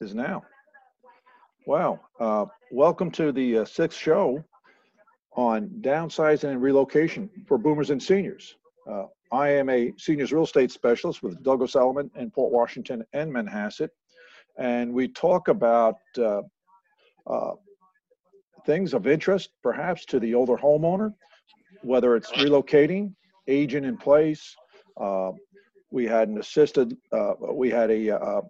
is now. Wow. Uh, welcome to the uh, sixth show on downsizing and relocation for boomers and seniors. Uh, I am a seniors real estate specialist with Douglas Elliman in Port Washington and Manhasset. And we talk about uh, uh, things of interest, perhaps, to the older homeowner, whether it's relocating, aging in place. Uh, we had an assisted, we had a,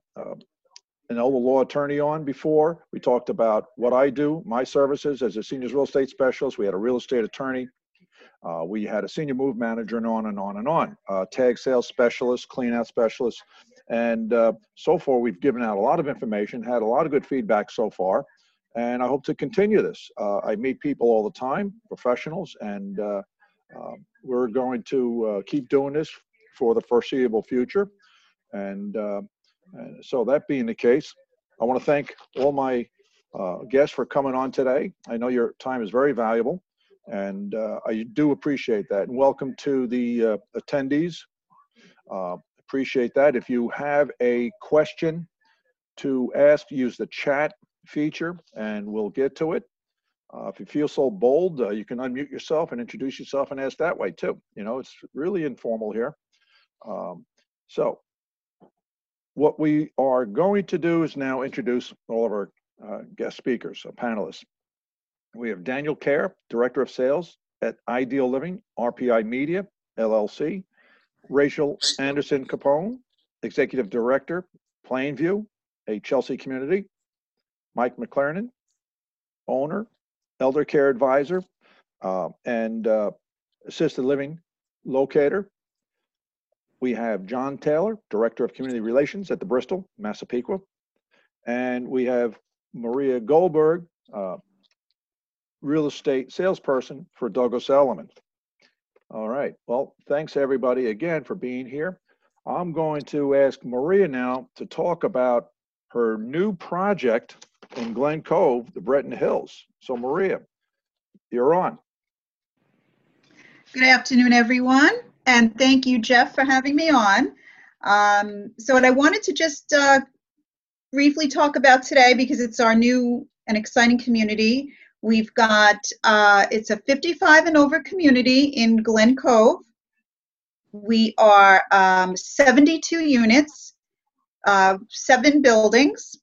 an elder law attorney on before. We talked about what I do, my services as a seniors real estate specialist. We had a real estate attorney. Uh, we had a senior move manager and on and on and on. Uh, tag sales specialist, clean out specialist. And uh, so far, we've given out a lot of information, had a lot of good feedback so far. And I hope to continue this. Uh, I meet people all the time, professionals, and uh, um, we're going to uh, keep doing this for the foreseeable future. And and so that being the case, I want to thank all my uh, guests for coming on today. I know your time is very valuable, and uh, I do appreciate that. And welcome to the uh, attendees. Uh, appreciate that. If you have a question to ask, use the chat feature, and we'll get to it. Uh, if you feel so bold, uh, you can unmute yourself and introduce yourself and ask that way too. You know, it's really informal here. Um, so what we are going to do is now introduce all of our uh, guest speakers, so panelists. We have Daniel Kerr, Director of Sales at Ideal Living, RPI Media, LLC. Rachel Anderson Capone, Executive Director, Plainview, a Chelsea community. Mike McLaren, owner, Elder Care Advisor, uh, and uh, Assisted Living Locator we have John Taylor, Director of Community Relations at the Bristol, Massapequa. And we have Maria Goldberg, uh, real estate salesperson for Douglas Elliman. All right. Well, thanks everybody again for being here. I'm going to ask Maria now to talk about her new project in Glen Cove, the Breton Hills. So, Maria, you're on. Good afternoon, everyone. And thank you, Jeff, for having me on. Um, so, what I wanted to just uh, briefly talk about today, because it's our new and exciting community, we've got uh, it's a 55 and over community in Glen Cove. We are um, 72 units, uh, seven buildings,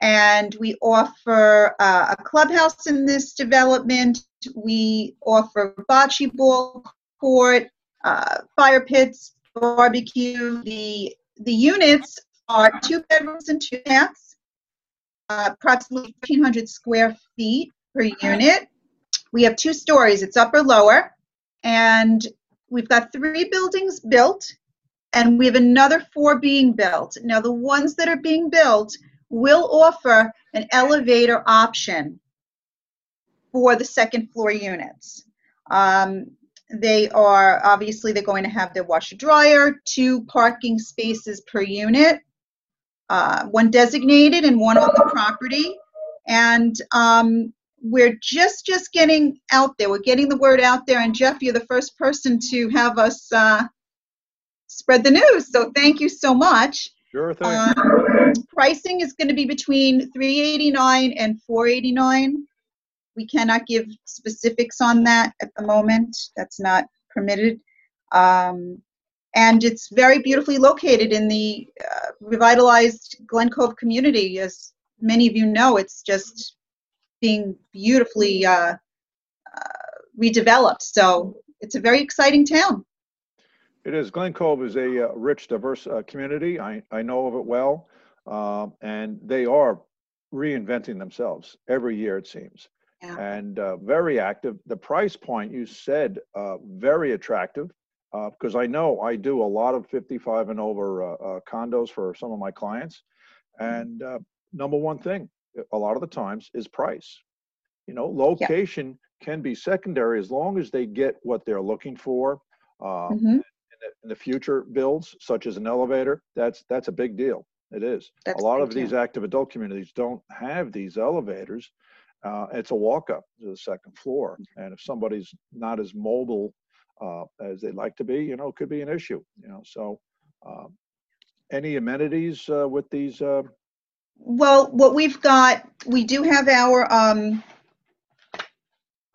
and we offer uh, a clubhouse in this development. We offer bocce ball court, uh, fire pits, barbecue. The the units are two bedrooms and two baths, uh, approximately 1,500 square feet per unit. We have two stories. It's upper lower, and we've got three buildings built, and we have another four being built. Now, the ones that are being built will offer an elevator option for the second floor units. Um, they are obviously they're going to have their washer dryer, two parking spaces per unit, uh, one designated and one on the property. And um, we're just just getting out there. We're getting the word out there. And Jeff, you're the first person to have us uh, spread the news. So thank you so much. Sure thing. Um, pricing is going to be between 389 and 489 we cannot give specifics on that at the moment. That's not permitted. Um, and it's very beautifully located in the uh, revitalized Glen Cove community. As many of you know, it's just being beautifully uh, uh, redeveloped. So it's a very exciting town. It is. Glen Cove is a uh, rich, diverse uh, community. I, I know of it well. Um, and they are reinventing themselves every year, it seems yeah. and uh, very active. The price point you said uh, very attractive because uh, I know I do a lot of 55 and over uh, uh, condos for some of my clients, mm-hmm. and uh, number one thing a lot of the times is price. You know, location yeah. can be secondary as long as they get what they're looking for. Um, mm-hmm. in, the, future builds, such as an elevator, that's that's a big deal. It is. That's a lot of these active adult communities don't have these elevators, uh, it's a walk up to the second floor. And if somebody's not as mobile uh, as they'd like to be, you know, it could be an issue, you know. So, um, any amenities uh, with these uh, Well, what we've got, we do have our, um,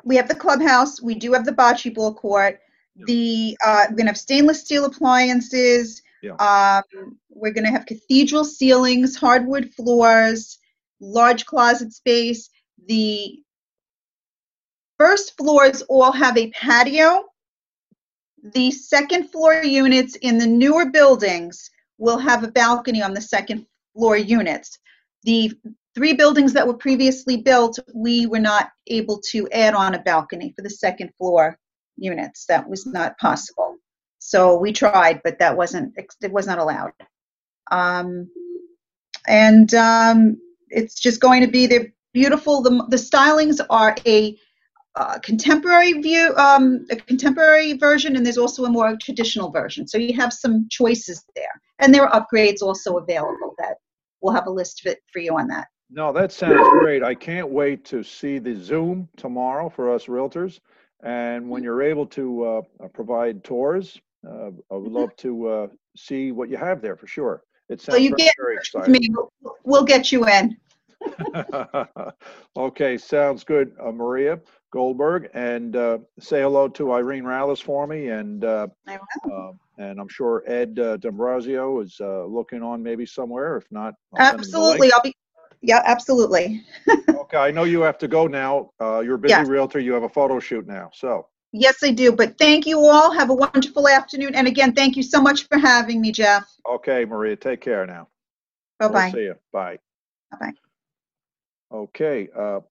we have the clubhouse, we do have the bocce ball court. Yeah. The, uh, we're gonna have stainless steel appliances. Yeah. Um, we're gonna have cathedral ceilings, hardwood floors, large closet space. The first floors all have a patio. The second floor units in the newer buildings will have a balcony on the second floor units. The three buildings that were previously built, we were not able to add on a balcony for the second floor units. That was not possible. So we tried, but that wasn't, it was not allowed. Um, and um, it's just going to be the beautiful, the, the stylings are a uh, contemporary view, um, a contemporary version, and there's also a more traditional version. So you have some choices there. And there are upgrades also available that we'll have a list for, for you on that. No, that sounds great. I can't wait to see the Zoom tomorrow for us realtors. And when you're able to uh, provide tours, uh, I would love to uh, see what you have there for sure. It So sounds you very, get very exciting. me, we'll get you in. okay, sounds good, uh, Maria Goldberg, and uh, say hello to Irene Rallis for me, and uh, uh, and I'm sure Ed uh, D'Ambrosio is uh, looking on maybe somewhere. If not, I'll send him the link. Absolutely, I'll be, yeah, absolutely. Okay, I know you have to go now. Uh, you're a busy Yes. realtor. You have a photo shoot now, so Yes, I do, but thank you all. Have a wonderful afternoon. And again, thank you so much for having me, Jeff. okay, Maria, take care now. We'll Bye-bye. See you. Bye. Bye-bye. Okay, uh,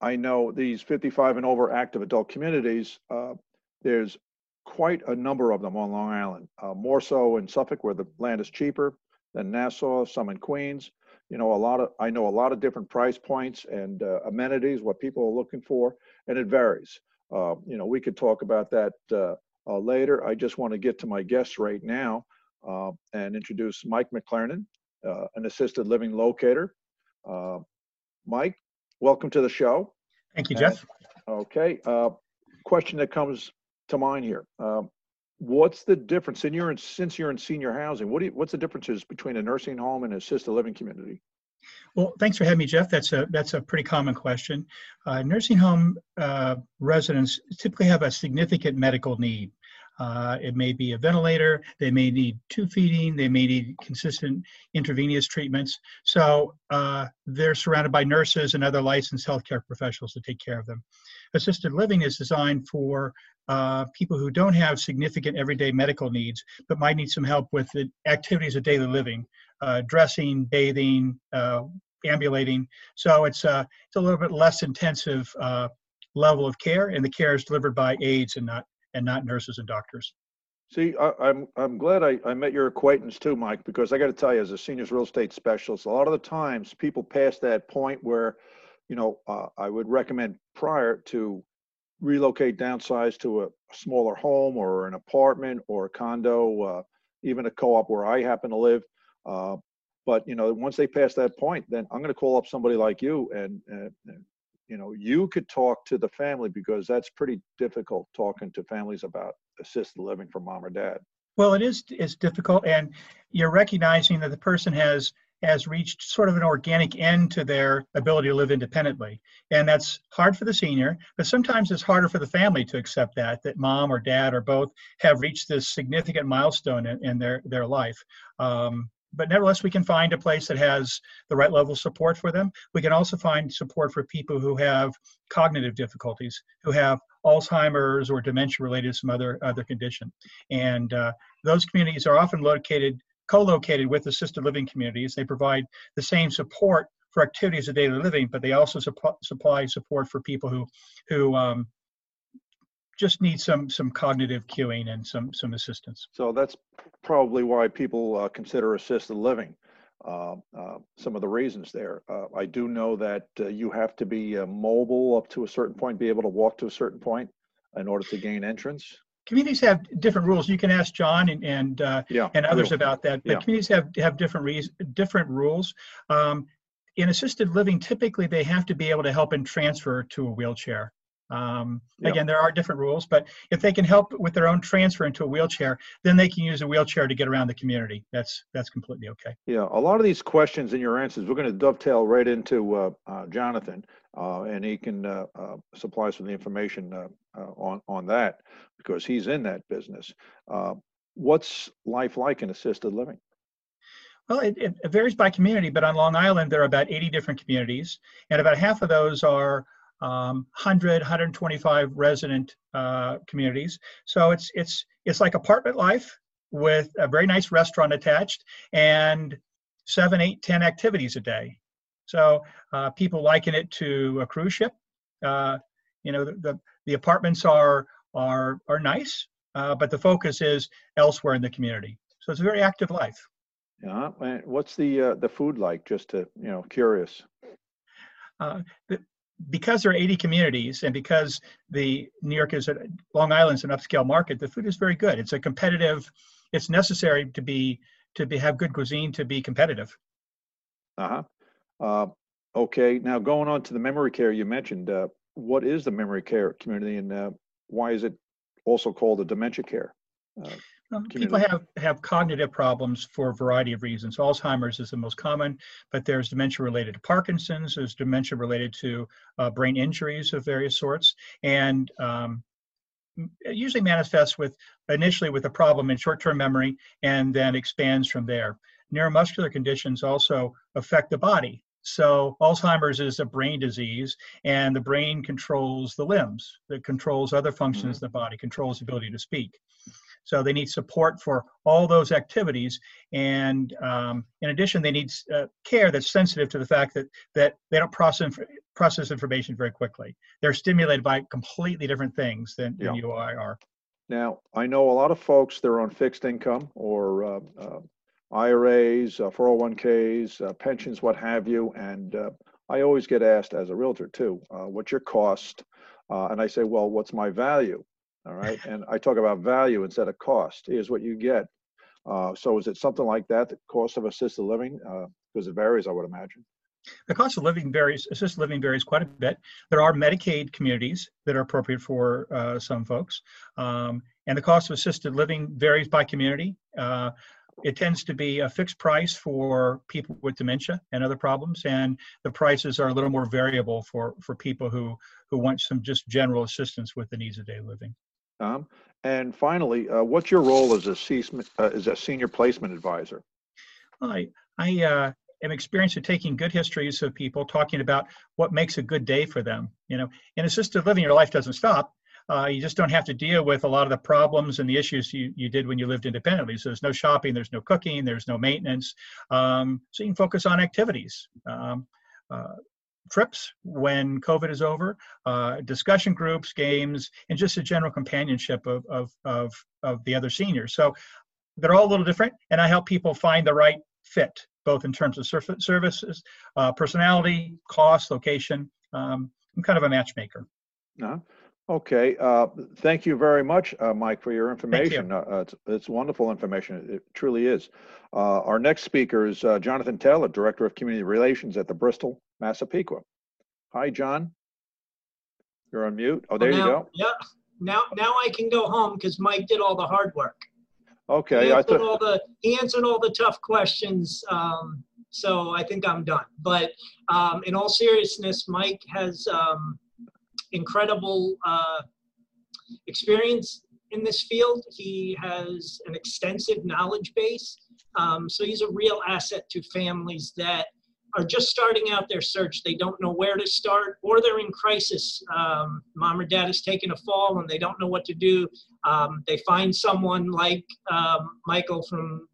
I know these 55 and over active adult communities, uh, there's quite a number of them on Long Island, uh, more so in Suffolk where the land is cheaper than Nassau, some in Queens. You know, a lot of, I know a lot of different price points and uh, amenities, what people are looking for, and it varies. Uh, You know, we could talk about that uh, later. I just want to get to my guests right now and introduce Mike McLernan, uh, an assisted living locator. Uh, Mike, welcome to the show. Thank you, Uh, Jeff. Okay, uh, question that comes to mind here. Um, What's the difference, in you're since you're in senior housing, what do you, what's the differences between a nursing home and assisted living community? Well, thanks for having me, Jeff. That's a that's a pretty common question. Uh, nursing home uh, residents typically have a significant medical need. Uh, it may be a ventilator. They may need tube feeding. They may need consistent intravenous treatments. So uh, they're surrounded by nurses and other licensed healthcare professionals to take care of them. Assisted living is designed for uh, people who don't have significant everyday medical needs, but might need some help with the activities of daily living, uh, dressing, bathing, uh, ambulating. So it's uh, it's a little bit less intensive uh, level of care, and the care is delivered by aides and not and not nurses and doctors. See, I, I'm, I'm glad I, I met your acquaintance too, Mike, because I got to tell you, as a seniors real estate specialist, a lot of the times people pass that point where, you know, uh, I would recommend prior to relocate, downsize to a smaller home or an apartment or a condo, uh, even a co-op where I happen to live. Uh, but you know, once they pass that point, then I'm going to call up somebody like you, and, and you know, you could talk to the family because that's pretty difficult talking to families about assisted living for mom or dad. Well, it is it's difficult, and you're recognizing that the person has has reached sort of an organic end to their ability to live independently, and that's hard for the senior. But sometimes it's harder for the family to accept that that mom or dad or both have reached this significant milestone in, in their their life. Um, but nevertheless, we can find a place that has the right level of support for them. We can also find support for people who have cognitive difficulties, who have Alzheimer's or dementia related to some other other condition. And uh, those communities are often located, co-located with assisted living communities. They provide the same support for activities of daily living, but they also supp- supply support for people who who um, just need some some cognitive cueing and some some assistance. So that's probably why people uh, consider assisted living. Uh, uh, some of the reasons there. Uh, I do know that uh, you have to be uh, mobile up to a certain point, be able to walk to a certain point in order to gain entrance. Communities have different rules. You can ask John and and uh, Yeah. and others about that. But Yeah. communities have have different reas different rules. Um, in assisted living, typically they have to be able to help and transfer to a wheelchair. Um. Again, there are different rules, but if they can help with their own transfer into a wheelchair, then they can use a wheelchair to get around the community. That's that's completely okay. Yeah, a lot of these questions and your answers, we're going to dovetail right into uh, uh, Jonathan, uh, and he can uh, uh, supply some of the information uh, uh, on on that because he's in that business. Uh, what's life like in assisted living? Well, it, it it varies by community, but on Long Island, there are about 80 different communities, and about half of those are um, 100, 125 resident uh, communities. So it's it's it's like apartment life with a very nice restaurant attached and seven, eight, ten activities a day. So uh, people liken it to a cruise ship. Uh, you know, the, the the apartments are are are nice, uh, but the focus is elsewhere in the community. So it's a very active life. Yeah, what's the uh, the food like? Just to you know, curious. Uh, the, because there are 80 communities and because the New York is a, Long Island's an upscale market, the food is very good. It's a competitive. It's necessary to be to be have good cuisine to be competitive. Uh-huh. Uh Okay, now going on to the memory care you mentioned. Uh, what is the memory care community, and uh, why is it also called the dementia care? Uh, Um, people have have cognitive problems for a variety of reasons. Alzheimer's is the most common, but there's dementia related to Parkinson's. There's dementia related to uh, brain injuries of various sorts, and um, it usually manifests with initially with a problem in short-term memory and then expands from there. Neuromuscular conditions also affect the body. So Alzheimer's is a brain disease, and the brain controls the limbs. It controls other functions of the body, controls the ability to speak. So they need support for all those activities, and um, in addition, they need uh, care that's sensitive to the fact that that they don't process inf- process information very quickly. They're stimulated by completely different things than, than Yeah. you or I are. Now, I know a lot of folks, they're on fixed income or uh, uh, IRAs, uh, 401ks, uh, pensions, what have you. And uh, I always get asked as a realtor too, uh, what's your cost? Uh, and I say, well, what's my value? All right. And I talk about value instead of cost. Here's what you get. Uh, so is it something like that, the cost of assisted living? Because it varies, I would imagine. The cost of living varies, assisted living varies quite a bit. There are Medicaid communities that are appropriate for uh, some folks. Um, and the cost of assisted living varies by community. Uh, it tends to be a fixed price for people with dementia and other problems, and the prices are a little more variable for, for people who, who want some just general assistance with the needs of daily living. Um, and finally, uh, what's your role as a, uh, as a senior placement advisor? I, I uh, am experienced at taking good histories of people, talking about what makes a good day for them. You know, in assisted living, your life doesn't stop. Uh, you just don't have to deal with a lot of the problems and the issues you, you did when you lived independently. So there's no shopping, there's no cooking, there's no maintenance. Um, so you can focus on activities. Um, uh, trips when COVID is over, uh, discussion groups, games, and just a general companionship of, of, of, of the other seniors. So they're all a little different, and I help people find the right fit, both in terms of surf- services, uh, personality, cost, location. Um, I'm kind of a matchmaker. No? Okay, uh, thank you very much, uh, Mike, for your information. Uh, uh, it's, it's wonderful information. It truly is. Uh, our next speaker is uh, Jonathan Taylor, Director of Community Relations at the Bristol Massapequa. Hi, John. You're on mute. Oh, there you Now- go. Yep. Now, now I can go home because Mike did all the hard work. Okay, he I answered thought, all the he answered all the tough questions. Um, so I think I'm done. But um, in all seriousness, Mike has um, incredible uh, experience in this field. He has an extensive knowledge base. Um, so he's a real asset to families that are just starting out their search. They don't know where to start, or they're in crisis. Um, mom or dad has taken a fall and they don't know what to do. Um, they find someone like um, Michael from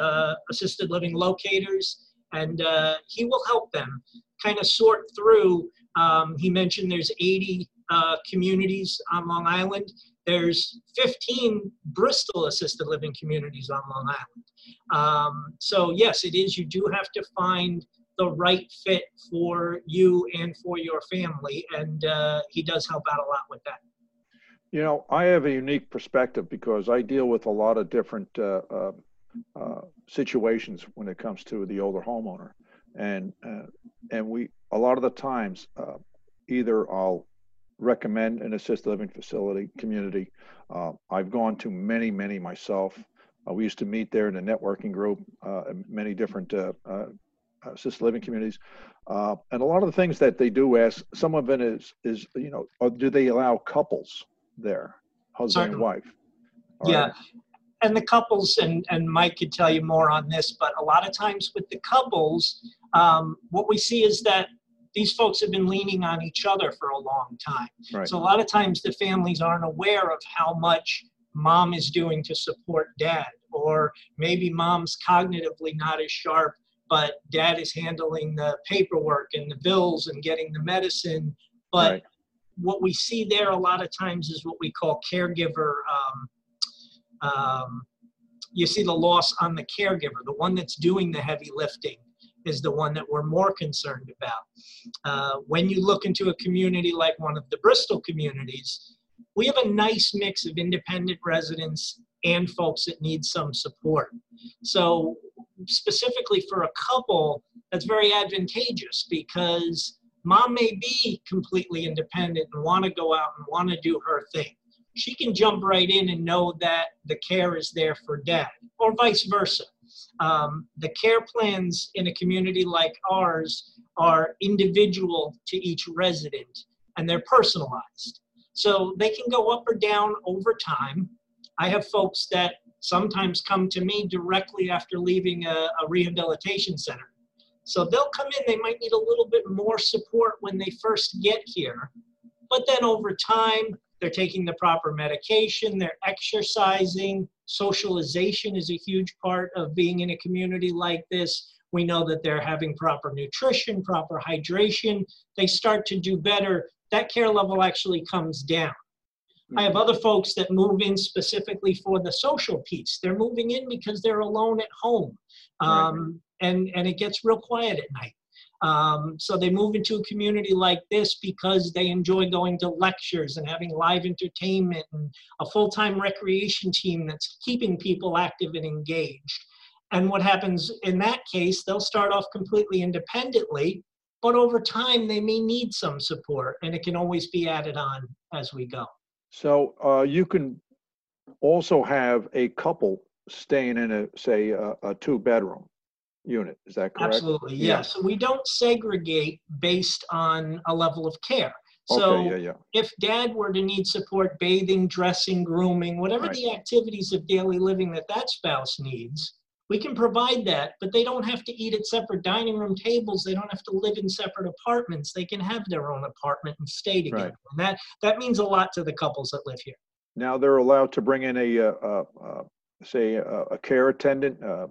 uh, Assisted Living Locators, and uh, he will help them kind of sort through. Um, he mentioned there's 80 uh, communities on Long Island. There's 15 Bristol assisted living communities on Long Island. Um, so yes, it is. You do have to find the right fit for you and for your family, and uh, he does help out a lot with that. you know, I have a unique perspective because I deal with a lot of different uh, uh, uh, situations when it comes to the older homeowner, and uh, and we a lot of the times uh, either I'll recommend an assisted living facility community. Uh, I've gone to many, many myself. Uh, we used to meet there in a networking group, uh, many different uh, assisted living communities. Uh, and a lot of the things that they do ask, some of it is, is you know, uh, do they allow couples there, husband and wife? All Yeah. right. and the couples and and Mike could tell you more on this, but a lot of times with the couples, um, what we see is that these folks have been leaning on each other for a long time. Right. So a lot of times the families aren't aware of how much mom is doing to support dad, or maybe mom's cognitively not as sharp, but dad is handling the paperwork and the bills and getting the medicine. But Right. what we see there a lot of times is what we call caregiver. Um, um, you see the loss on the caregiver, the one that's doing the heavy lifting is the one that we're more concerned about. Uh, when you look into a community like one of the Bristol communities, we have a nice mix of independent residents and folks that need some support. So, specifically for a couple, that's very advantageous because mom may be completely independent and want to go out and want to do her thing. She can jump right in and know that the care is there for dad, or vice versa. Um, the care plans in a community like ours are individual to each resident and they're personalized. So they can go up or down over time. I have folks that sometimes come to me directly after leaving a, a rehabilitation center. So they'll come in, they might need a little bit more support when they first get here. But then over time, they're taking the proper medication, they're exercising. Socialization is a huge part of being in a community like this. We know that they're having proper nutrition, proper hydration. They start to do better. That care level actually comes down. I have other folks that move in specifically for the social piece. They're moving in because they're alone at home. Right. Um, and, and it gets real quiet at night. Um, so they move into a community like this because they enjoy going to lectures and having live entertainment and a full-time recreation team that's keeping people active and engaged. And what happens in that case, they'll start off completely independently, but over time they may need some support and it can always be added on as we go. So uh, you can also have a couple staying in a, say, a, a two-bedroom unit. Is that correct? Absolutely, Yeah. yeah. So we don't segregate based on a level of care. Okay, So yeah, yeah. if dad were to need support bathing, dressing, grooming, whatever Right. the activities of daily living that that spouse needs, we can provide that, but they don't have to eat at separate dining room tables. They don't have to live in separate apartments. They can have their own apartment and stay together. Right. And that, that means a lot to the couples that live here. Now they're allowed to bring in a, uh, uh, uh, say, a, a care attendant, uh,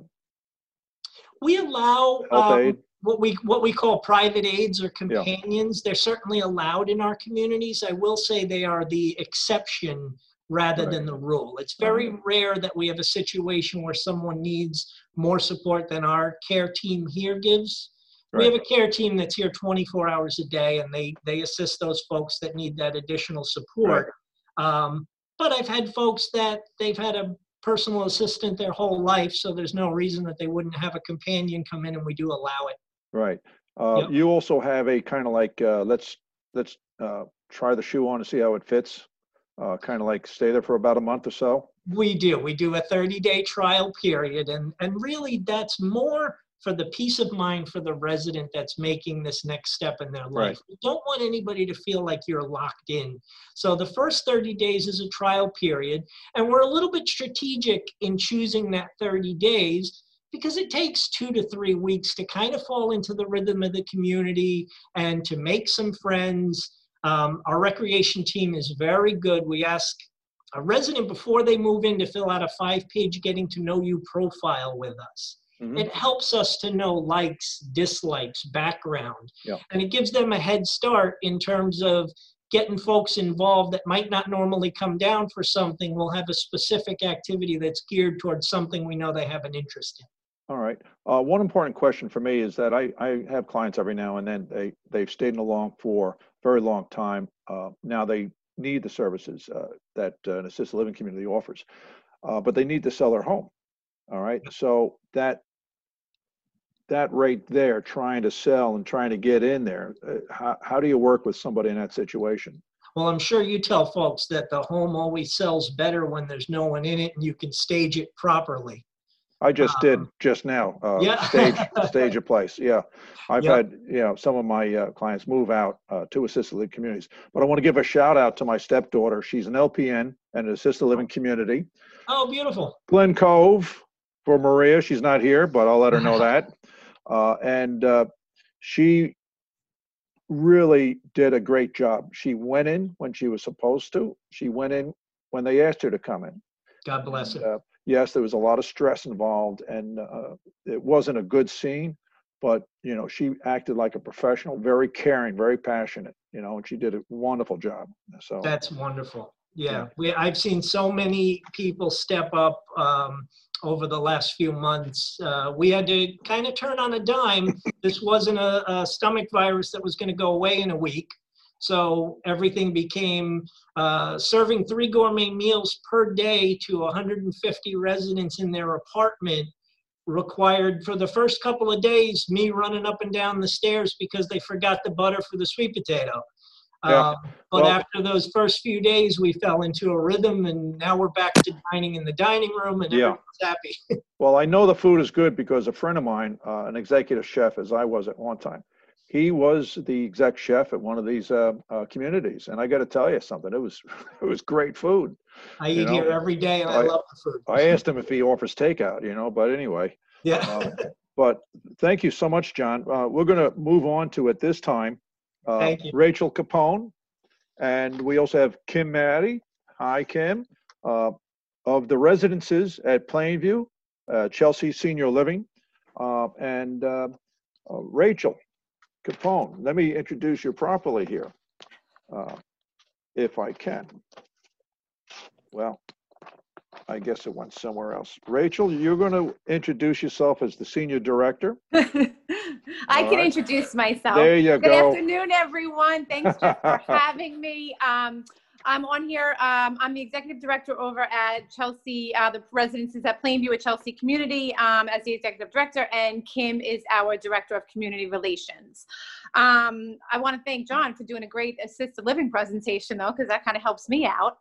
We allow um, what we what we call private aides or companions. They're certainly allowed in our communities. I will say they are the exception rather than the rule. It's very rare that we have a situation where someone needs more support than our care team here gives. We have a care team that's here 24 hours a day, and they they assist those folks that need that additional support. Um, but I've had folks that they've had a personal assistant their whole life, so there's no reason that they wouldn't have a companion come in, and we do allow it. Right. Uh, Yep. you also have a kind of like, uh, let's, let's, uh, try the shoe on and see how it fits. Uh, kind of like stay there for about a month or so. We do. We do a 30 day trial period. And, and really, that's more for the peace of mind for the resident that's making this next step in their Right. life. We don't want anybody to feel like you're locked in. So the first 30 days is a trial period. And we're a little bit strategic in choosing that 30 days because it takes two to three weeks to kind of fall into the rhythm of the community and to make some friends. Um, our recreation team is very good. We ask a resident before they move in to fill out a five page getting to know you profile with us. Mhm. It helps us to know likes, dislikes, background. Yeah. And it gives them a head start in terms of getting folks involved that might not normally come down for something. We'll have a specific activity that's geared towards something we know they have an interest in. All right. Uh, one important question for me is that I, I have clients every now and then, they, they've stayed along for very long time. Uh, now they need the services, uh, that uh, an assisted living community offers. Uh, but they need to sell their home. All right. So that, that right there, trying to sell and trying to get in there, uh, how, how do you work with somebody in that situation? Well, I'm sure you tell folks that the home always sells better when there's no one in it and you can stage it properly. I just did Um, just now. Uh, yeah. Stage, stage a place. Yeah. I've Yeah. had, you know, some of my uh, clients move out uh, to assisted living communities. But I want to give a shout out to my stepdaughter. She's an LPN and an assisted living community. Oh, beautiful. Glen Cove for Maria. She's not here, but I'll let her know that. Uh, and uh, she really did a great job. She went in when she was supposed to. She went in when they asked her to come in. God bless her. Yes, there was a lot of stress involved, and uh, it wasn't a good scene. But you know, she acted like a professional, very caring, very passionate. You know, and she did a wonderful job. So That's wonderful. Yeah. Yeah, we, I've seen so many people step up um, over the last few months. Uh, we had to kind of turn on a dime. this wasn't a, a stomach virus that was going to go away in a week. So everything became uh, serving three gourmet meals per day to 150 residents in their apartment required for the first couple of days me running up and down the stairs because they forgot the butter for the sweet potato. Yeah. Um, but Well- after those first few days, we fell into a rhythm, and now we're back to dining in the dining room, and Yeah. everyone's happy. Well, I know the food is good because a friend of mine, uh, an executive chef, as I was at one time, he was the exec chef at one of these uh, uh, communities, and I got to tell you something. It was it was great food. I eat here every day, and I, I- love the food. I asked him if he offers takeout, you know, but anyway. yeah. Um, but thank you so much, John. Uh, we're going to move on to at this time uh, Thank you. Rachel Capone, and we also have Kim Maddie. Hi, Kim, uh, of the residences at Plainview, uh, Chelsea Senior Living, uh, and uh, uh, Rachel Capone. Let me introduce you properly here, uh, if I can. Well, I guess it went somewhere else. Rachel, you're going to introduce yourself as the senior director. I All can right. introduce myself. There you Good go. afternoon, everyone. Thanks for having me. Um, I'm on here. Um, I'm the executive director over at Chelsea, uh, the residences at Plainview at Chelsea Community um, as the executive director, and Kim is our director of community relations. Um, I want to thank John for doing a great assisted living presentation, though, because that kind of helps me out.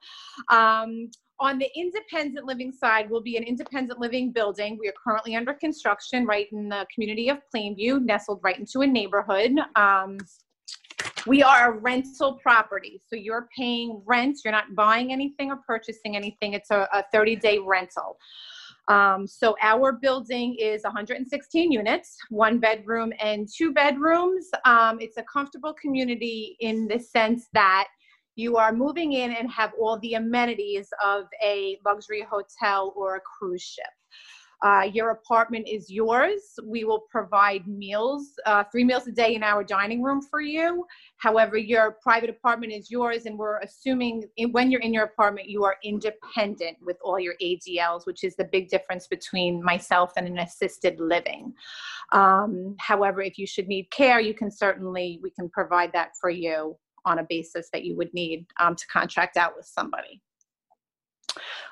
Um, on the independent living side will be an independent living building. We are currently under construction right in the community of Plainview, nestled right into a neighborhood. We are a rental property, so you're paying rent. You're not buying anything or purchasing anything. It's a, a 30 day rental. Um, so our building is 116 units, one bedroom and two bedrooms. Um, it's a comfortable community in the sense that you are moving in and have all the amenities of a luxury hotel or a cruise ship. Uh, your apartment is yours. We will provide meals, uh, three meals a day in our dining room for you. However, your private apartment is yours, and we're assuming in, when you're in your apartment, you are independent with all your ADLs, which is the big difference between myself and an assisted living. Um, however, if you should need care, you can certainly, we can provide that for you on a basis that you would need um, to contract out with somebody.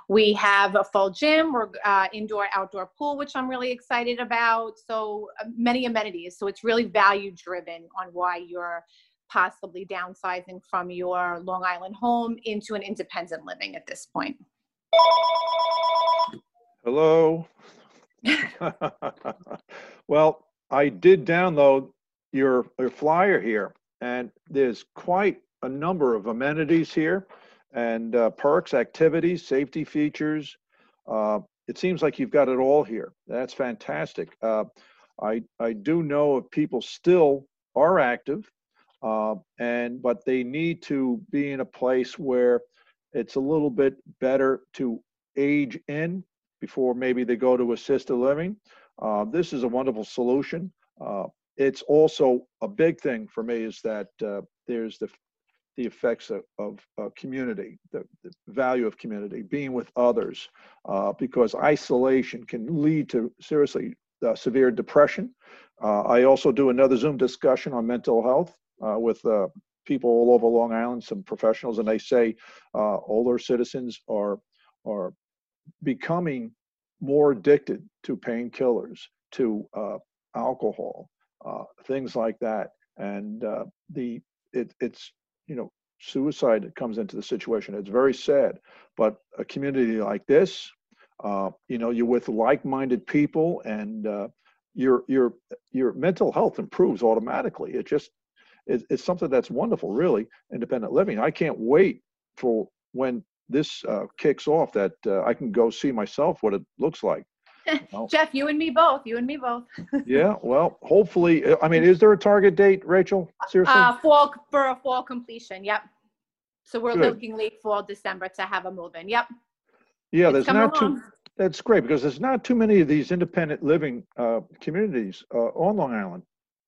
We have a full gym, or uh, indoor outdoor pool, which I'm really excited about. So uh, many amenities. So it's really value driven on why you're possibly downsizing from your Long Island home into an independent living at this point. Hello. well, I did download your, your flyer here, and there's quite a number of amenities here and uh, perks, activities, safety features. Uh, it seems like you've got it all here. That's fantastic. Uh, I I do know if people still are active, uh, and but they need to be in a place where it's a little bit better to age in before maybe they go to assisted living. Uh, this is a wonderful solution. Uh, it's also a big thing for me is that there's the the effects of, of uh, community, the, the value of community, being with others, uh, because isolation can lead to seriously uh, severe depression. Uh, I also do another Zoom discussion on mental health uh, with uh, people all over Long Island, some professionals, and they say older citizens are are becoming more addicted to painkillers, to alcohol, things like that, and the it, it's you know suicide comes into the situation. It's very sad. But a community like this, uh, you know, you're with like-minded people, and uh, your your your mental health improves automatically. It just it, it's something that's wonderful, really. Independent living. I can't wait for when this uh, kicks off that uh, I can go see myself what it looks like. Jeff, you and me both. You and me both. yeah, well, hopefully. I mean, is there a target date, Rachel? Seriously? Uh, fall for a fall completion. Yep. So we're Good. looking late fall December to have a move in. Yep. yeah, It's there's not too. That's great because there's not too many of these independent living uh, communities uh, on Long Island.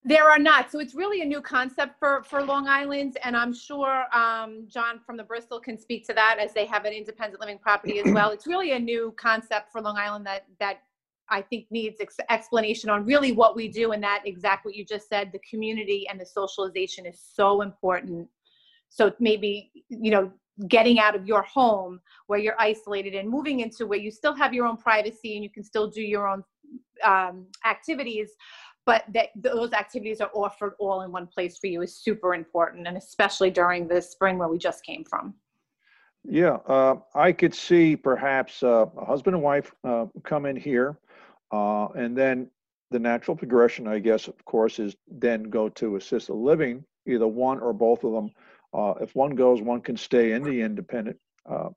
There are not. So it's really a new concept for, for Long Island. And I'm sure um, John from the Bristol can speak to that as they have an independent living property as well. It's really a new concept for Long Island that, that I think needs ex- explanation on really what we do and that exact what you just said, the community and the socialization is so important. So maybe, you know, getting out of your home where you're isolated and moving into where you still have your own privacy and you can still do your own um, activities but that those activities are offered all in one place for you is super important and especially during the spring where we just came from Yeah, uh, I could see perhaps uh, a husband and wife uh, come in here, uh, and then the natural progression, I guess, of course, is then go to assisted living, either one or both of them. Uh, if one goes, one can stay in the independent uh,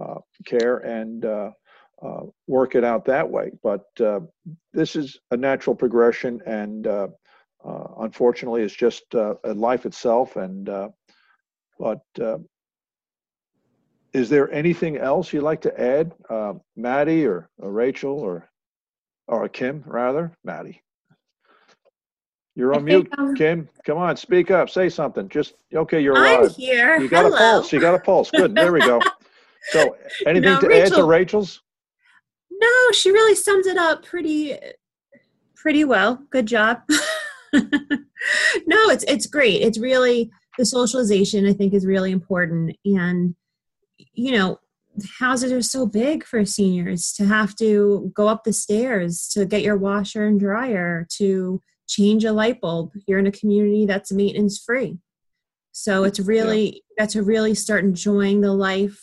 uh, care and uh, uh, work it out that way. But this is a natural progression, and unfortunately, it's just life itself. And but is there anything else you'd like to add, Maddie or, or Rachel or or Kim rather? Maddie, you're I on mute. think, um, Kim, come on, speak up, say something. Just okay, you're I'm live. here. You got Hello. a pulse. You got a pulse. Good. There we go. So, anything No, to add to Rachel's? No, she really summed it up pretty pretty well. Good job. no, it's it's great. It's really the socialization I think is really important and you know, houses are so big for seniors to have to go up the stairs to get your washer and dryer to change a light bulb. You're in a community that's maintenance free. So it's really got to really start enjoying the life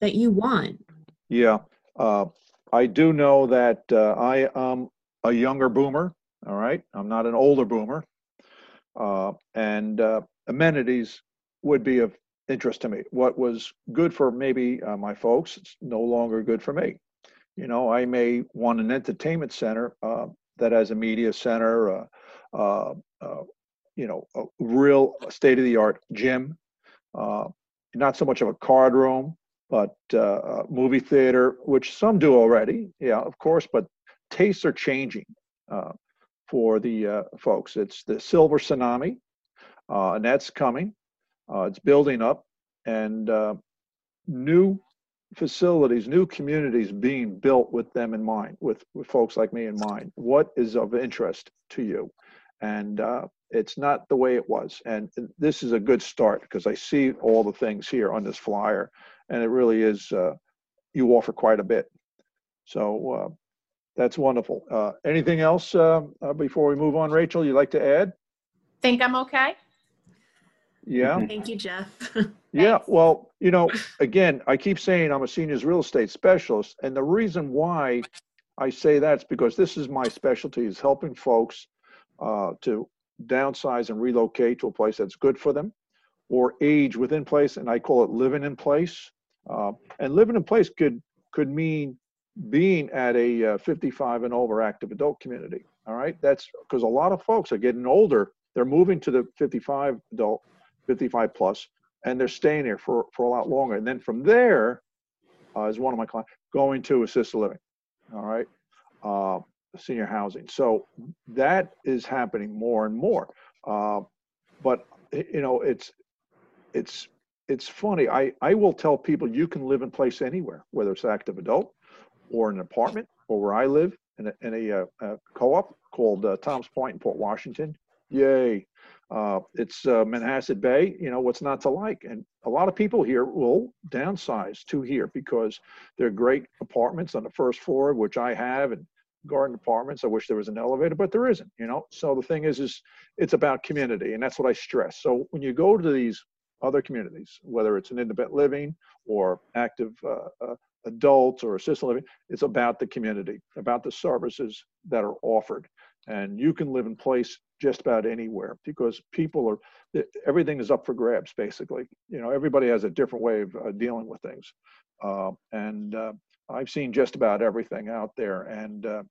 that you want. Yeah. Uh, I do know that uh, I am a younger boomer. All right. I'm not an older boomer. Uh, and uh, amenities would be of interest to me. What was good for maybe uh, my folks, it's no longer good for me. You know, I may want an entertainment center uh, that has a media center, uh, uh, uh, you know, a real state of the art gym, uh, not so much of a card room, but uh, movie theater, which some do already, yeah, of course, but tastes are changing for the folks. It's the silver tsunami, and that's coming. Uh, it's building up, and uh, new facilities, new communities being built with them in mind, with, with folks like me in mind. What is of interest to you? And uh, it's not the way it was. And this is a good start because I see all the things here on this flyer, and it really is, uh, you offer quite a bit. So uh, that's wonderful. Uh, anything else before we move on, Rachel, you'd like to add? think i'm okay Yeah. Thank you, Jeff. Yeah, well, you know, again, I keep saying I'm a seniors real estate specialist, and the reason why I say that's because this is my specialty is helping folks uh, to downsize and relocate to a place that's good for them, or age within place, and I call it living in place. Uh, and living in place could could mean being at a uh, 55 and over active adult community. All right, that's because a lot of folks are getting older. They're moving to the 55 adult, 55 plus, and they're staying here for, for a lot longer. And then from there, uh, is one of my clients going to assisted living, all right, uh, senior housing. So that is happening more and more. Uh, but you know, it's it's it's funny. I I will tell people you can live in place anywhere, whether it's active adult or an apartment or where I live in a, in a, uh, uh co-op called uh, Tom's Point in Port Washington. Yay! Uh, it's uh, Manhasset Bay. You know what's not to like, and a lot of people here will downsize to here because they're great apartments on the first floor, which I have, and garden apartments. I wish there was an elevator, but there isn't. You know, so the thing is, is it's about community, and that's what I stress. So when you go to these other communities, whether it's an independent living or active uh, uh, adults or assisted living. It's about the community, about the services that are offered. And you can live in place just about anywhere because people are, everything is up for grabs, basically. You know, everybody has a different way of uh, dealing with things. Uh, and uh, I've seen just about everything out there. And uh,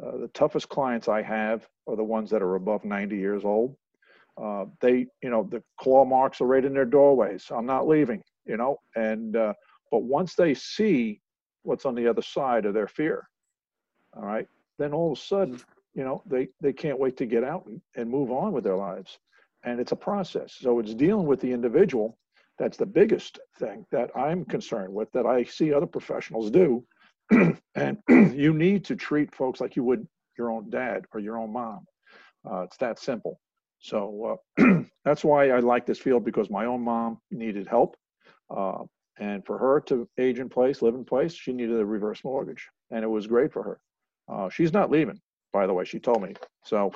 uh, the toughest clients I have are the ones that are above 90 years old. Uh, they, you know, the claw marks are right in their doorways. I'm not leaving, you know, and, but once they see what's on the other side of their fear, all right, then all of a sudden you know they they can't wait to get out and, and move on with their lives. And it's a process. So it's dealing with the individual that's the biggest thing that i'm concerned with that i see other professionals do. And you need to treat folks like you would your own dad or your own mom. Uh, it's that simple. So uh, that's why i like this field because my own mom needed help. Uh, and for her to age in place live in place she needed a reverse mortgage. And it was great for her. Uh, she's not leaving by the way. She told me. So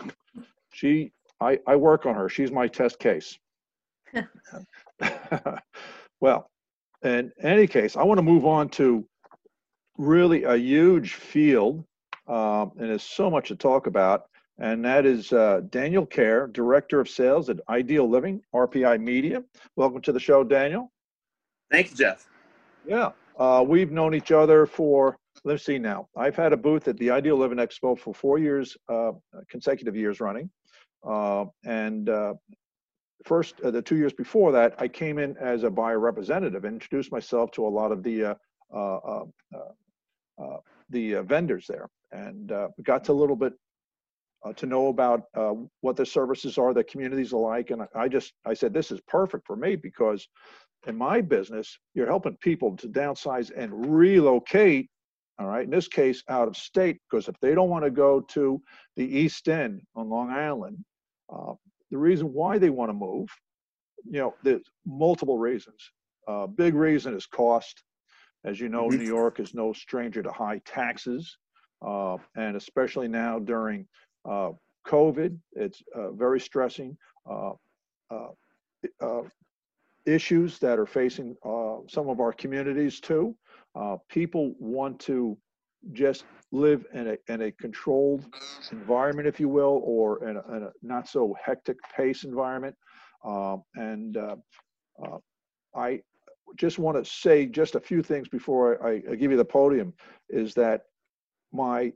she, I, I work on her. She's my test case. well, in any case, I want to move on to really a huge field, um, and there's so much to talk about. And that is uh, Daniel Kerr, Director of Sales at Ideal Living, RPI Media. Welcome to the show, Daniel. Thank you, Jeff. Yeah, uh, we've known each other for let's see now. I've had a booth at the Ideal Living Expo for four years, uh, consecutive years running. Uh, and uh, first, uh, the two years before that, I came in as a buyer representative and introduced myself to a lot of the uh, uh, the vendors there, and got to a little bit to know about what the services are, the communities are like. And I just I said this is perfect for me because in my business, you're helping people to downsize and relocate all right in this case out of state because if they don't want to go to the east end on long island uh, the reason why they want to move you know there's multiple reasons. Uh, big reason is cost. As you know mm-hmm. new york is no stranger to high taxes uh, and especially now during uh, covid it's uh, very stressing uh, issues that are facing some of our communities too uh, people want to just live in a, in a controlled environment, if you will, or in a, in a not so hectic pace environment. Um, and uh, uh, I just want to say just a few things before I, I, give you the podium is that my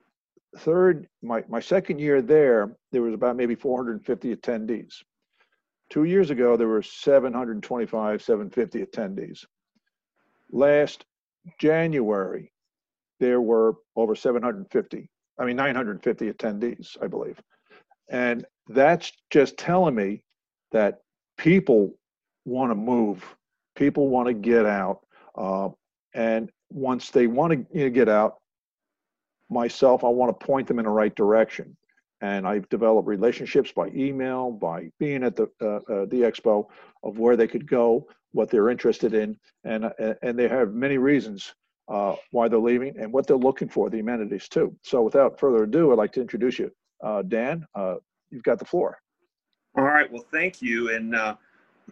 third, my, my second year there, there was about maybe 450 attendees. Two years ago, there were 725, 750 attendees. Last January, there were over 750, I mean, 950 attendees, I believe. And that's just telling me that people want to move, people want to get out. Uh, and once they want to you know, get out, myself, I want to point them in the right direction. And I've developed relationships by email, by being at the uh, uh, the expo, of where they could go, what they're interested in, and and they have many reasons uh, why they're leaving and what they're looking for, the amenities too. So without further ado, I'd like to introduce you. Uh, Dan, uh, you've got the floor. All right, well, thank you. And uh,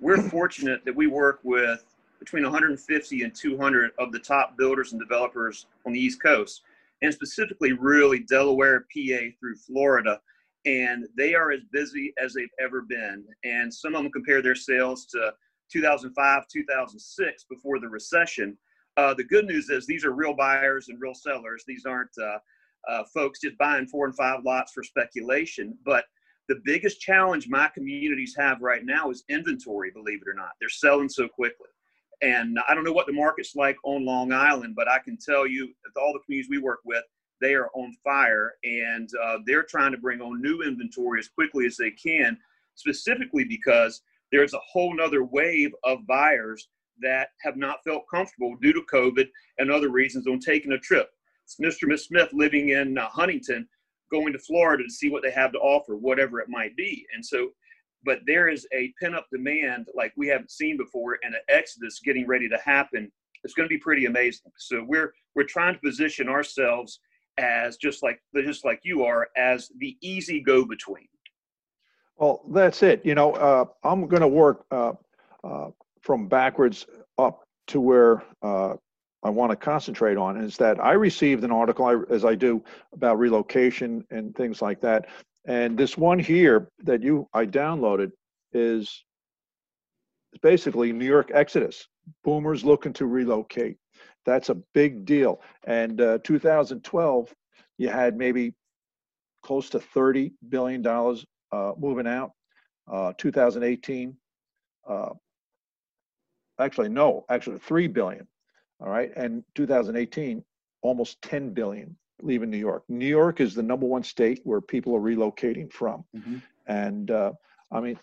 we're fortunate that we work with between 150 and 200 of the top builders and developers on the East Coast, and specifically really Delaware, PA through Florida. And they are as busy as they've ever been. And some of them compare their sales to 2005, 2006 before the recession. Uh, the good news is these are real buyers and real sellers. These aren't uh, uh, folks just buying four and five lots for speculation. But the biggest challenge my communities have right now is inventory, believe it or not. They're selling so quickly. And I don't know what the market's like on Long Island, but I can tell you, all the communities we work with, they are on fire and uh, they're trying to bring on new inventory as quickly as they can, specifically because there's a whole nother wave of buyers that have not felt comfortable due to COVID and other reasons on taking a trip. It's Mr. and Miss Smith living in uh, Huntington, going to Florida to see what they have to offer, whatever it might be. And so, but there is a pent up demand like we haven't seen before, and an exodus getting ready to happen. It's going to be pretty amazing. So we're we're trying to position ourselves as just like just like you are as the easy go between. Well, that's it. You know, uh, I'm going to work uh, uh, from backwards up to where uh, I want to concentrate on is that I received an article, I, as I do, about relocation and things like that. And this one here that you I downloaded is basically New York Exodus. Boomers looking to relocate. That's a big deal. And uh, 2012, you had maybe close to 30 billion dollars moving out. Uh, 2018, uh, actually no, actually 3 billion. All right, and 2018, almost 10 billion leaving New York. New York is the number one state where people are relocating from, Mhm. and uh, I mean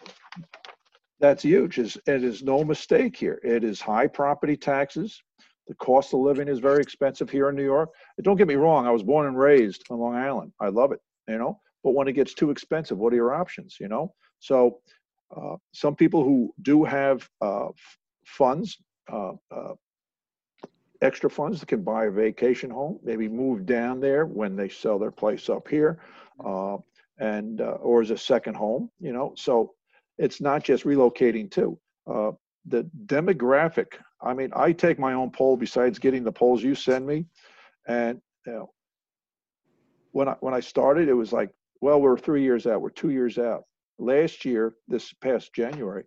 that's huge. Is it is no mistake here. It is high property taxes. The cost of living is very expensive here in New York. And don't get me wrong. I was born and raised on Long Island. I love it. You know, but when it gets too expensive, what are your options? You know, so uh, some people who do have uh, funds, uh, uh, extra funds that can buy a vacation home, maybe move down there when they sell their place up here, uh, and uh, or as a second home. You know, so it's not just relocating too. Uh, the demographic. I mean, I take my own poll besides getting the polls you send me, and you know, when I when I started, it was like, well, we're three years out, we're two years out. Last year, this past January,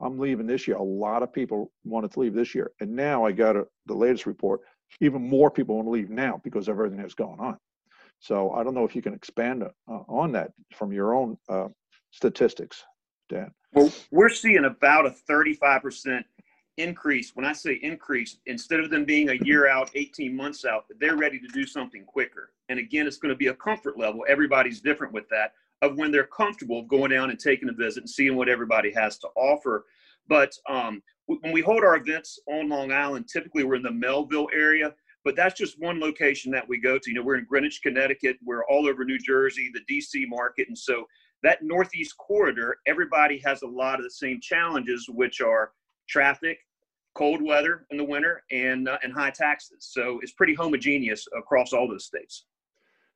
I'm leaving this year. A lot of people wanted to leave this year, and now I got a, the latest report. Even more people want to leave now because of everything that's going on. So I don't know if you can expand uh, on that from your own uh, statistics, Dan. Well, we're seeing about a 35% increase. When I say increase, instead of them being a year out, 18 months out, they're ready to do something quicker. And again, it's going to be a comfort level. Everybody's different with that of when they're comfortable going down and taking a visit and seeing what everybody has to offer. But um, when we hold our events on Long Island, typically we're in the Melville area, but that's just one location that we go to. You know, we're in Greenwich, Connecticut, we're all over New Jersey, the DC market. And so that Northeast corridor, everybody has a lot of the same challenges, which are traffic, cold weather in the winter, and, uh, and high taxes. So it's pretty homogeneous across all those states.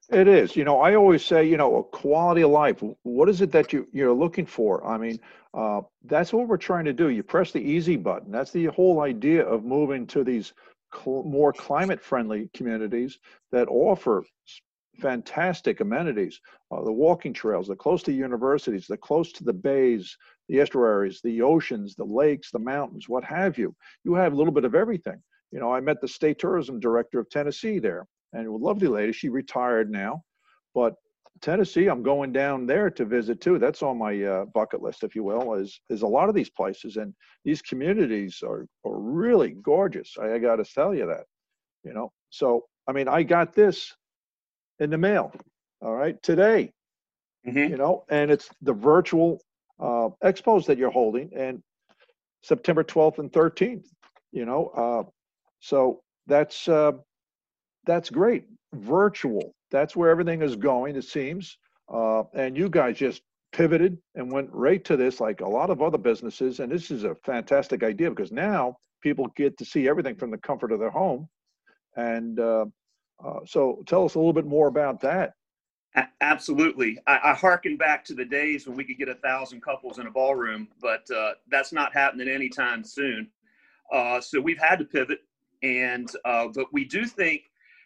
It is. You know, I always say, you know, a quality of life. What is it that you you're looking for? I mean, uh, that's what we're trying to do. You press the easy button. That's the whole idea of moving to these cl- more climate-friendly communities that offer fantastic amenities. Uh, the walking trails, they're close to universities, they're close to the bays, the estuaries, the oceans, the lakes, the mountains, what have you. You have a little bit of everything. You know, I met the state tourism director of Tennessee there and a lovely lady. She retired now, but Tennessee, I'm going down there to visit too. That's on my uh, bucket list, if you will. Is is a lot of these places and these communities are are really gorgeous. I, I got to tell you that, you know. So I mean, I got this in the mail, all right, today, Mhm. you know, and it's the virtual uh, expos that you're holding, and September 12th and 13th, you know. Uh, so that's uh, that's great. Virtual. That's where everything is going, it seems. Uh, and you guys just pivoted and went right to this, like a lot of other businesses. And this is a fantastic idea because now people get to see everything from the comfort of their home. And uh, uh, so tell us a little bit more about that. Absolutely. I, I hearken back to the days when we could get a thousand couples in a ballroom, but uh, that's not happening anytime soon. Uh, so we've had to pivot, and uh, but we do think,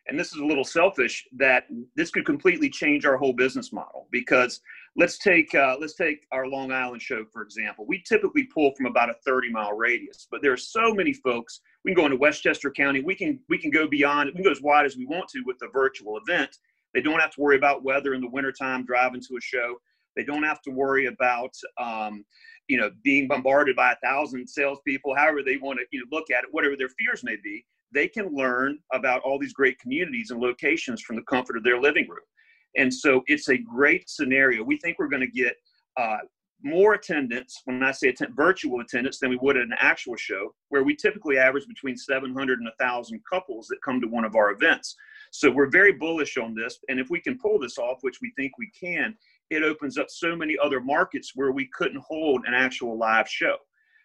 and this is a little selfish, that this could completely change our whole business model. Because let's take uh, let's take our Long Island show for example. We typically pull from about a 30 mile radius, but there are so many folks. We can go into Westchester County. We can we can go beyond. We can go as wide as we want to with the virtual event. They don't have to worry about weather in the wintertime driving to a show. They don't have to worry about, um, you know, being bombarded by a thousand salespeople, however they want to you know, look at it, whatever their fears may be. They can learn about all these great communities and locations from the comfort of their living room. And so it's a great scenario. We think we're going to get uh, more attendance, when I say virtual attendance, than we would at an actual show, where we typically average between 700 and 1,000 couples that come to one of our events. So we're very bullish on this. And if we can pull this off, which we think we can, it opens up so many other markets where we couldn't hold an actual live show.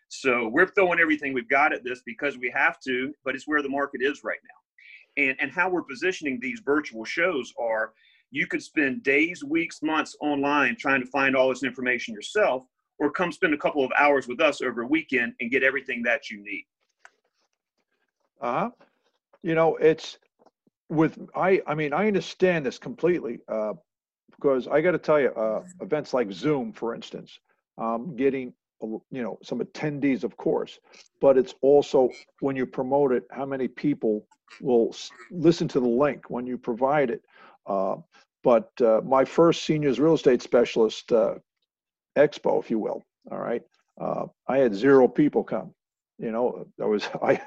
So we're throwing everything we've got at this because we have to, but it's where the market is right now. And, and how we're positioning these virtual shows are you could spend days, weeks, months online trying to find all this information yourself, or come spend a couple of hours with us over a weekend and get everything that you need. Uh-huh. You know, it's with, I, I mean, I understand this completely, uh, because I gotta tell you, uh, events like Zoom, for instance, um, getting, you know, some attendees, of course, but it's also when you promote it, how many people will s- listen to the link when you provide it. Uh, but, uh, my first seniors real estate specialist, uh, expo, if you will, all right, uh, I had zero people come. You know, I was, I,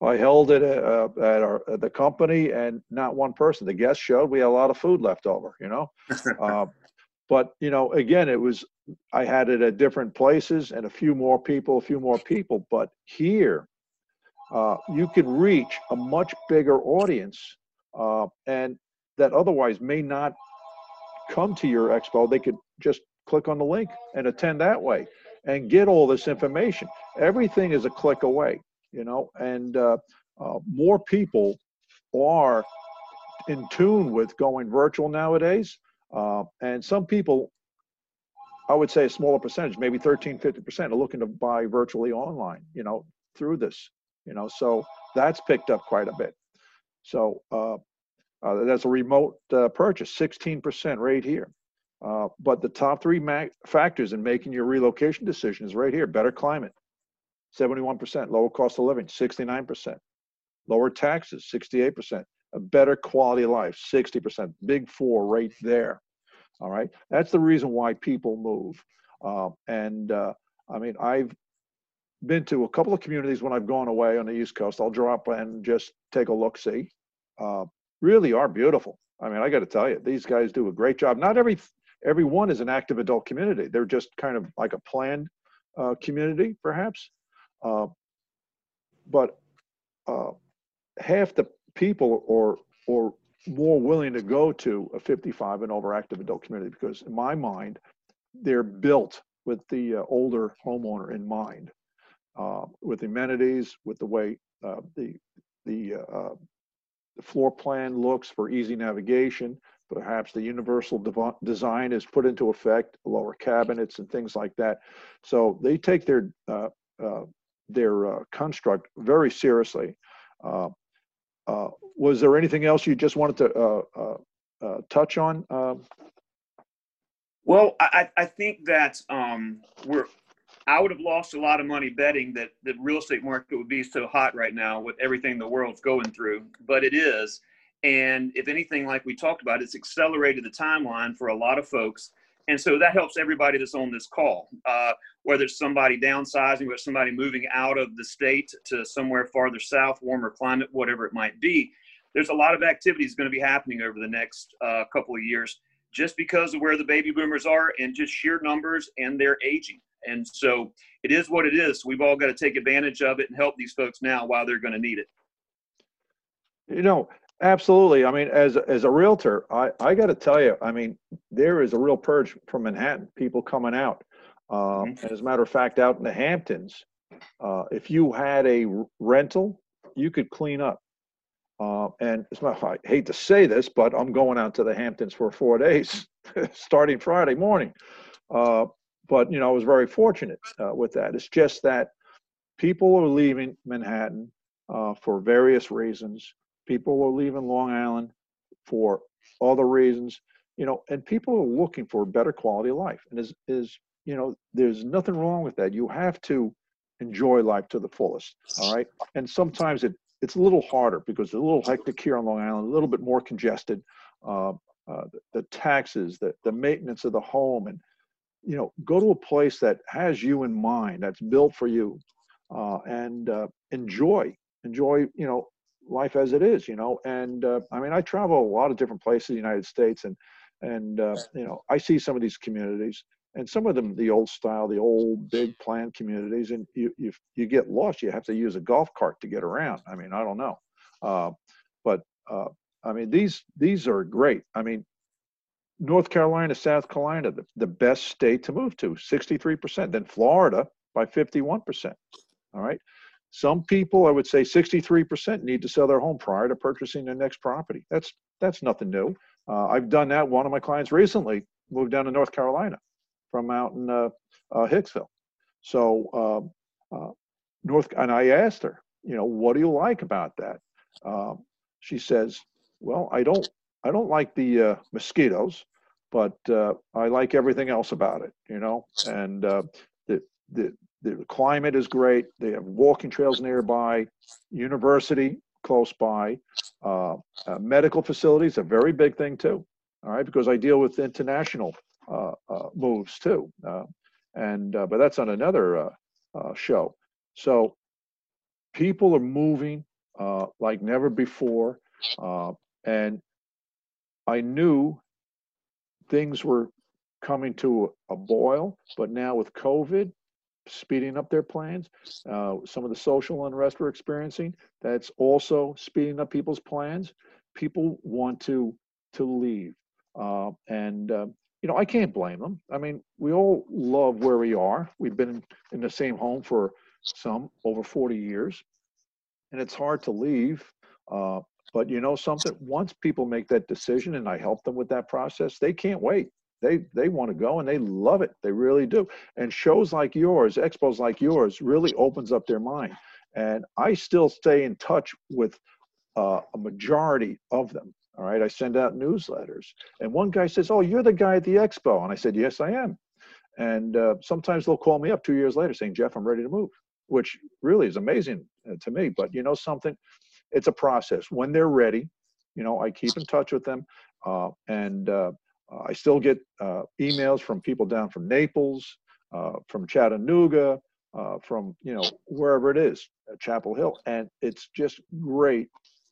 I held it uh, at our, at the company and not one person. The guests showed we had a lot of food left over, you know? Uh, But, you know, again, it was, I had it at different places and a few more people, a few more people, but here, uh, you could reach a much bigger audience, uh, and that otherwise may not come to your expo. They could just click on the link and attend that way and get all this information. Everything is a click away, you know, and uh, uh, more people are in tune with going virtual nowadays. Uh, and some people, I would say a smaller percentage, maybe 13, 50% are looking to buy virtually online, you know, through this, you know, so that's picked up quite a bit. So uh, uh, that's a remote uh, purchase, 16% right here. Uh, but the top three factors in making your relocation decision is right here better climate, 71%, lower cost of living, 69%, lower taxes, 68%, a better quality of life, 60%, big four right there. All right. That's the reason why people move. Uh, and uh, I mean, I've been to a couple of communities when I've gone away on the East Coast. I'll drop and just take a look, see. Uh, really are beautiful. I mean, I got to tell you, these guys do a great job. Not every every one is an active adult community. They're just kind of like a planned uh, community, perhaps. Uh, but uh, half the people or or more willing to go to a 55 and over active adult community because in my mind they're built with the uh, older homeowner in mind uh, with amenities with the way uh, the the the floor plan looks for easy navigation perhaps the universal dev- design is put into effect lower cabinets and things like that so they take their uh, uh, their uh, construct very seriously uh, uh, was there anything else you just wanted to touch on? Um, Well, I, I I think that um, we're. I would have lost a lot of money betting that the real estate market would be so hot right now with everything the world's going through, but it is. And if anything, like we talked about, it's accelerated the timeline for a lot of folks. And so that helps everybody that's on this call, uh, whether it's somebody downsizing, whether somebody moving out of the state to somewhere farther south, warmer climate, whatever it might be. There's a lot of activities going to be happening over the next uh, couple of years just because of where the baby boomers are and just sheer numbers and their aging. And so it is what it is. We've all got to take advantage of it and help these folks now while they're going to need it. you know, absolutely. I mean, as as a realtor, I I got to tell you, I mean, there is a real purge from Manhattan. People coming out. Um, and as a matter of fact, out in the Hamptons, uh, if you had a rental, you could clean up. Uh, and it's not, I hate to say this, but I'm going out to the Hamptons for four days, starting Friday morning. Uh, but you know, I was very fortunate uh, with that. It's just that people are leaving Manhattan uh, for various reasons. People are leaving Long Island for other reasons, you know, and people are looking for a better quality of life. And is is you know, there's nothing wrong with that. You have to enjoy life to the fullest. All right. And sometimes it it's a little harder because it's a little hectic here on Long Island, a little bit more congested. Uh, uh, the, the taxes, the the maintenance of the home, and you know, go to a place that has you in mind, that's built for you, uh, and uh, enjoy enjoy you know life as it is. You know, and uh, I mean, I travel a lot of different places in the United States, and and uh, you know, I see some of these communities, and some of them the old style, the old big planned communities, and you you you get lost. You have to use a golf cart to get around. I mean, I don't know, uh, but uh, I mean these these are great. I mean, North Carolina, South Carolina, the, the best state to move to, 63%. Then Florida by 51%. All right. Some people, I would say 63% need to sell their home prior to purchasing their next property. That's that's nothing new. Uh, I've done that. One of my clients recently moved down to North Carolina. from out in uh, uh, Hicksville. So uh, uh, North, and I asked her, you know, what do you like about that? Um, she says, well, I don't, I don't like the uh, mosquitoes, but uh, I like everything else about it, you know. And the the the climate is great. They have walking trails nearby, university close by, uh, uh, medical facilities, a very big thing too. All right, because I deal with international uh, uh, moves too, uh, and uh, but that's on another show. So people are moving like never before, and I knew things were coming to a boil, but now with COVID speeding up their plans, uh, some of the social unrest we're experiencing, that's also speeding up people's plans. People want to to leave, uh, and uh, you know I can't blame them. I mean, we all love where we are. We've been in, in the same home for some over 40 years, and it's hard to leave. Uh, but you know something? Once people make that decision, and I help them with that process, they can't wait. They they want to go and they love it. They really do. And shows like yours, expos like yours, really opens up their mind. And I still stay in touch with uh, a majority of them. All right, I send out newsletters, and one guy says, "Oh, you're the guy at the expo," and I said, "Yes, I am." And uh, sometimes they'll call me up two years later saying, "Jeff, I'm ready to move," which really is amazing uh, to me. But you know something? It's a process. When they're ready, you know, I keep in touch with them, uh, and uh, uh, I still get uh, emails from people down from Naples, uh, from Chattanooga, uh, from you know wherever it is, Chapel Hill, and it's just great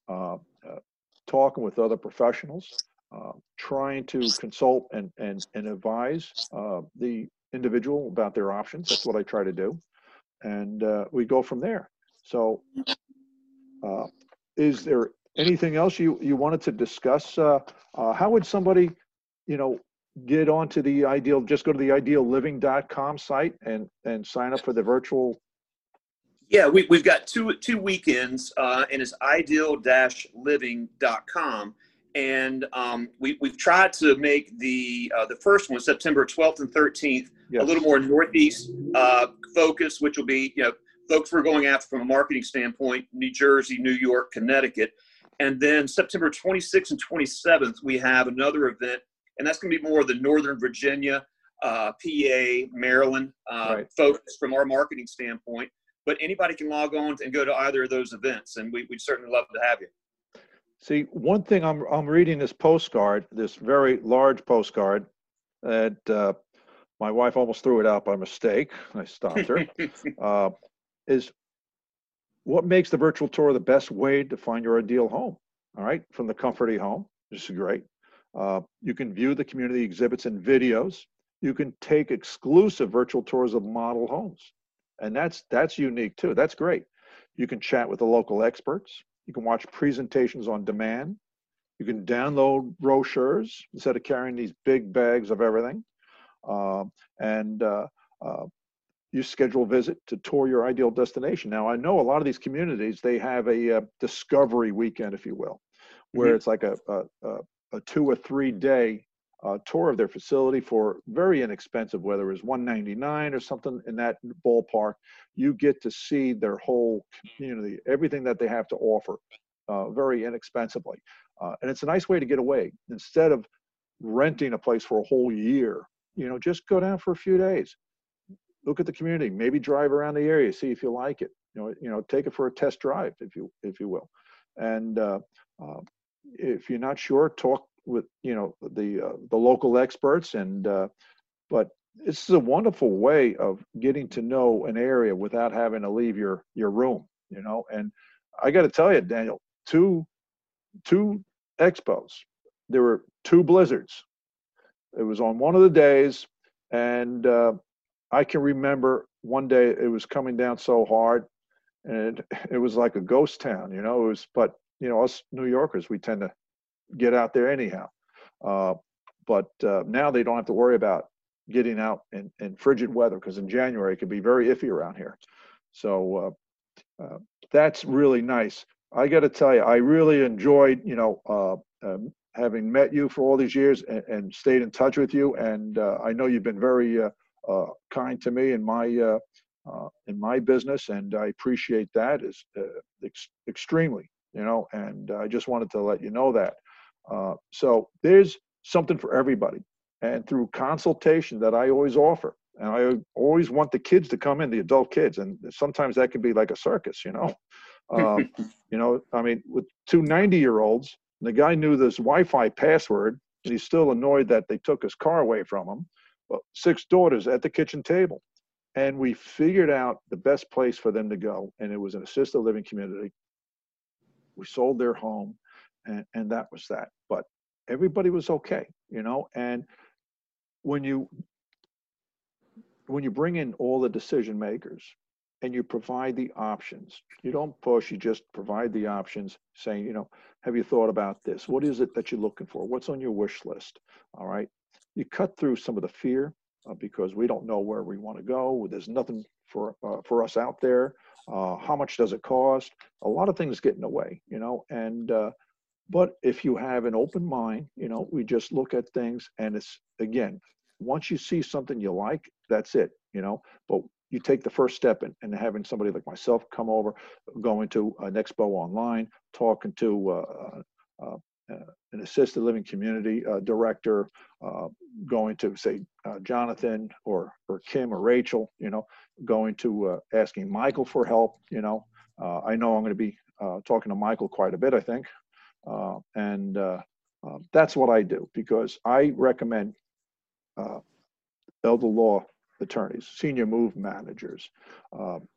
uh, uh, talking with other professionals, uh, trying to consult and and and advise uh, the individual about their options. That's what I try to do, and uh, we go from there. So, uh, is there anything else you you wanted to discuss? Uh, uh, how would somebody you know, get onto the ideal, just go to the idealliving.com site and, and sign up for the virtual. Yeah, we, we've got two two weekends, uh, and it's ideal-living.com. And um, we, we've tried to make the uh, the first one, September 12th and 13th, Yes. a little more Northeast uh, focus, which will be, you know, folks we're going after from a marketing standpoint, New Jersey, New York, Connecticut. And then September 26th and 27th, we have another event, and that's going to be more of the Northern Virginia, uh, PA, Maryland uh, Right. focus from our marketing standpoint. But anybody can log on and go to either of those events, and we, we'd certainly love to have you. See, one thing I'm, I'm reading this postcard, this very large postcard that uh, my wife almost threw it out by mistake. I stopped her. uh, is what makes the virtual tour the best way to find your ideal home? All right, from the comfort of your home, this is great. Uh, you can view the community exhibits and videos. You can take exclusive virtual tours of model homes, and that's that's unique too. That's great. You can chat with the local experts. You can watch presentations on demand. You can download brochures instead of carrying these big bags of everything. Um, and uh, uh, you schedule a visit to tour your ideal destination. Now, I know a lot of these communities, they have a uh, discovery weekend, if you will, where Mhm. it's like a, a, a, a two or three day uh, tour of their facility for very inexpensive, whether it's 199 or something in that ballpark. You get to see their whole community, everything that they have to offer, uh, very inexpensively. Uh, and it's a nice way to get away instead of renting a place for a whole year. You know, just go down for a few days look at the community, maybe drive around the area, see if you like it. You know, you know, take it for a test drive, if you if you will. And uh, uh, if you're not sure, talk with you know the uh, the local experts. And uh, but this is a wonderful way of getting to know an area without having to leave your your room. You know, and I got to tell you, Daniel, two two expos. There were two blizzards. It was on one of the days, and uh, I can remember one day it was coming down so hard, and it, it was like a ghost town. You know, it was. But you know, us New Yorkers, we tend to get out there anyhow. Uh, but uh, now they don't have to worry about getting out in, in frigid weather because in January it can be very iffy around here. So uh, uh, that's really nice. I got to tell you, I really enjoyed, you know, uh, um, having met you for all these years and, and stayed in touch with you. And uh, I know you've been very kind to me in my in my business, and I appreciate that is ex- extremely. You know, and I just wanted to let you know that. Uh, so there's something for everybody, and through consultation that I always offer, and I always want the kids to come in, the adult kids, and sometimes that can be like a circus. You know, um, you know, I mean, with two 90 year olds, the guy knew this Wi-Fi password, and he's still annoyed that they took his car away from him. Well, six daughters at the kitchen table and we figured out the best place for them to go and it was an assisted living community we sold their home and, and that was that. But everybody was okay you know? And when you when you bring in all the decision makers and you provide the options you don't push you just provide the options saying you know have you thought about this? What is it that you're looking for? What's on your wish list? All right? You cut through some of the fear uh, because we don't know where we want to go. There's nothing for uh, for us out there uh, how much does it cost? A lot of things get in the way you know and uh, but if you have an open mind you know we just look at things and it's again once you see something you like that's it you know but you take the first step in, in having somebody like myself come over going to an expo online talking to uh, uh, uh, an assisted living community uh, director uh, going to say uh, Jonathan or or Kim or Rachel, you know, going to uh, asking Michael for help. You know, uh, I know I'm going to be uh, talking to Michael quite a bit. I think, uh, and uh, that's what I do because I recommend elder law attorneys, senior move managers,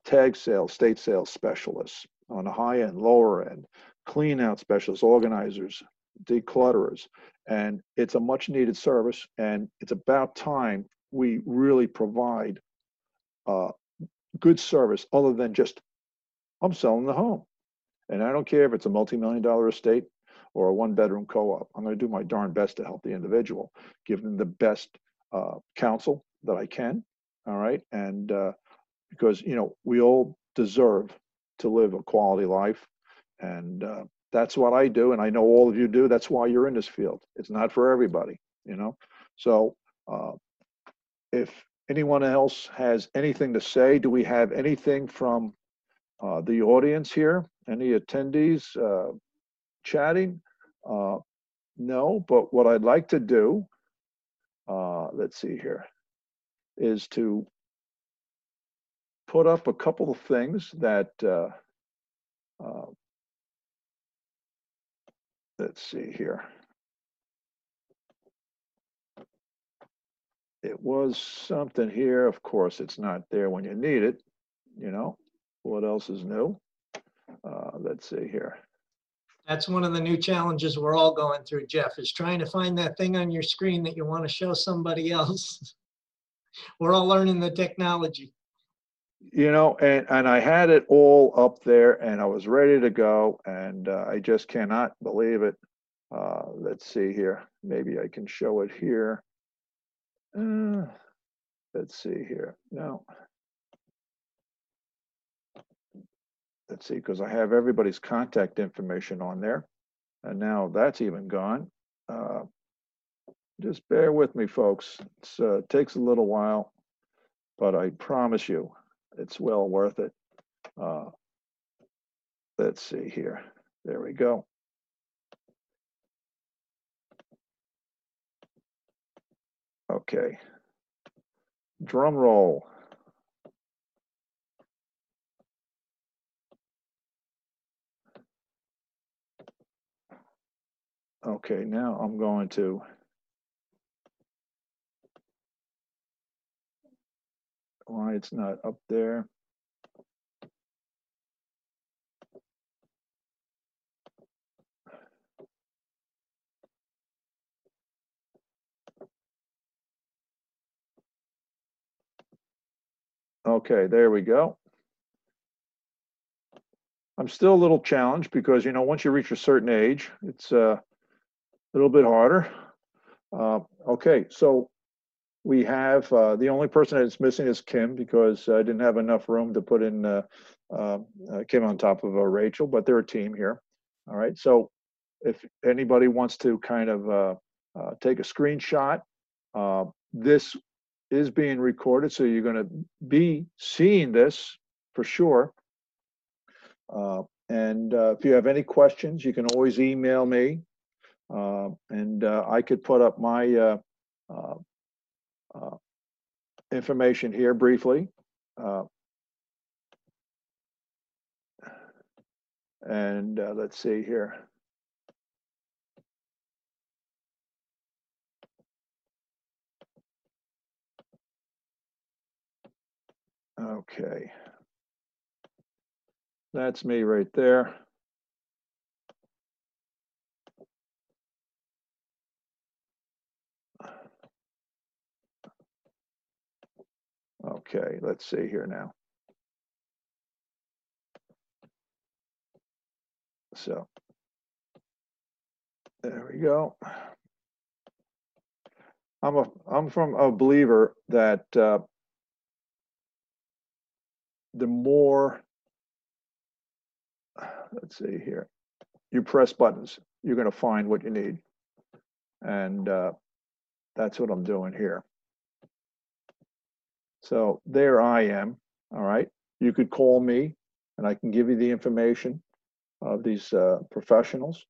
tag sales, estate sales specialists on the high end, lower end, clean out specialists, organizers, declutterers. And it's a much needed service. And it's about time we really provide uh, good service other than just, I'm selling the home. And I don't care if it's a multi million dollar estate or a one bedroom co op. I'm going to do my darn best to help the individual, give them the best uh, counsel that I can. All right. And uh, because, you know, we all deserve to live a quality life. And uh, that's what I do, and I know all of you do. That's why you're in this field. It's not for everybody, you know. So, uh, if anyone else has anything to say, do we have anything from uh, the audience here? Any attendees uh, chatting? Uh, no, but what I'd like to do, uh, let's see here, is to put up a couple of things that uh, uh, let's see here. It was something here. Of course, it's not there when you need it. You know, what else is new? Uh, let's see here. That's one of the new challenges we're all going through, Jeff, is trying to find that thing on your screen that you want to show somebody else. we're all learning the technology you know and and i had it all up there and i was ready to go and uh, i just cannot believe it uh, let's see here maybe i can show it here uh, let's see here Now, let's see because i have everybody's contact information on there and now that's even gone uh, just bear with me folks it uh, takes a little while but i promise you it's well worth it. Uh, let's see here. There we go. Okay. Drum roll. Okay, now I'm going to why it's not up there. Okay, there we go. I'm still a little challenged because, you know, once you reach a certain age, it's uh, a little bit harder. Uh, okay, so we have uh, the only person that's missing is Kim because I didn't have enough room to put in uh, uh, uh Kim on top of Rachel, but they're a team here. All right. So if anybody wants to kind of take a screenshot, this is being recorded, so you're going to be seeing this for sure. Uh, and uh, if you have any questions, you can always email me, uh, and uh, I could put up my uh, uh, information here briefly. And let's see here. Okay. That's me right there. Okay, let's see here now. So there we go. I'm a I'm from a believer that uh, the more let's see here you press buttons you're going to find what you need. And uh, that's what i'm doing here. So there i am all right? You could call me and i can give you the information of these uh, professionals.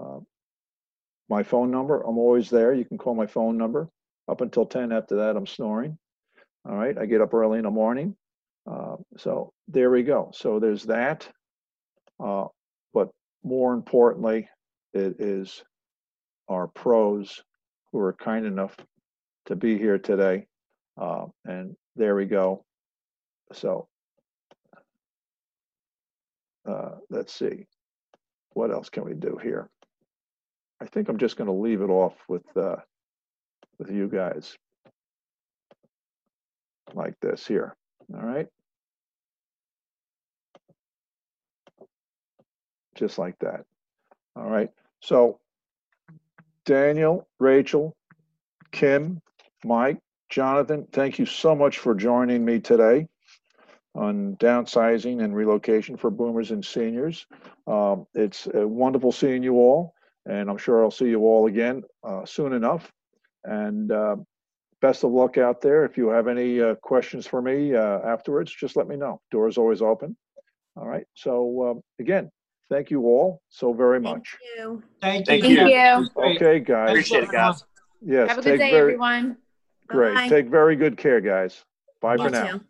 Uh, my phone number i'm always there. You can call my phone number. Up until 10 after that i'm snoring all right? I get up early in the morning uh, so there we go. So there's that. Uh, but more importantly, it is our pros who are kind enough to be here today. Uh, and there we go. So uh, let's see. What else can we do here? I think I'm just going to leave it off with uh, with you guys like this here. All right. Just like that. All right. So Daniel, Rachel, Kim, Mike, Jonathan, thank you so much for joining me today on downsizing and relocation for boomers and seniors. Um, it's uh, wonderful seeing you all, and I'm sure I'll see you all again uh, soon enough. And uh, best of luck out there. If you have any uh, questions for me uh, afterwards, just let me know. Door's always open. All right. So um, again, thank you all so very Thank much. you. Thank Thank you. Thank you. Okay, guys. Appreciate it, guys. Yes. Have a good take day, very- everyone. Great. Bye. Take very good care, guys. Bye You for now. too.